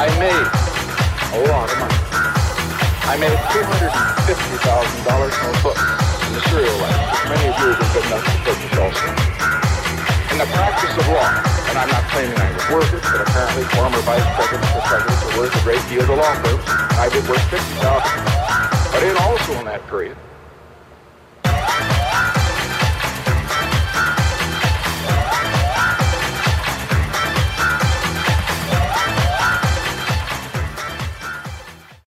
I made a lot of money. I made $250,000 from a book in the serial life, which many of you have been good enough to purchase also. In the practice of law, and I'm not claiming I was worth it, but apparently former vice presidents and presidents are worth a great deal to law firms. I did worth 50000 But in also in that period,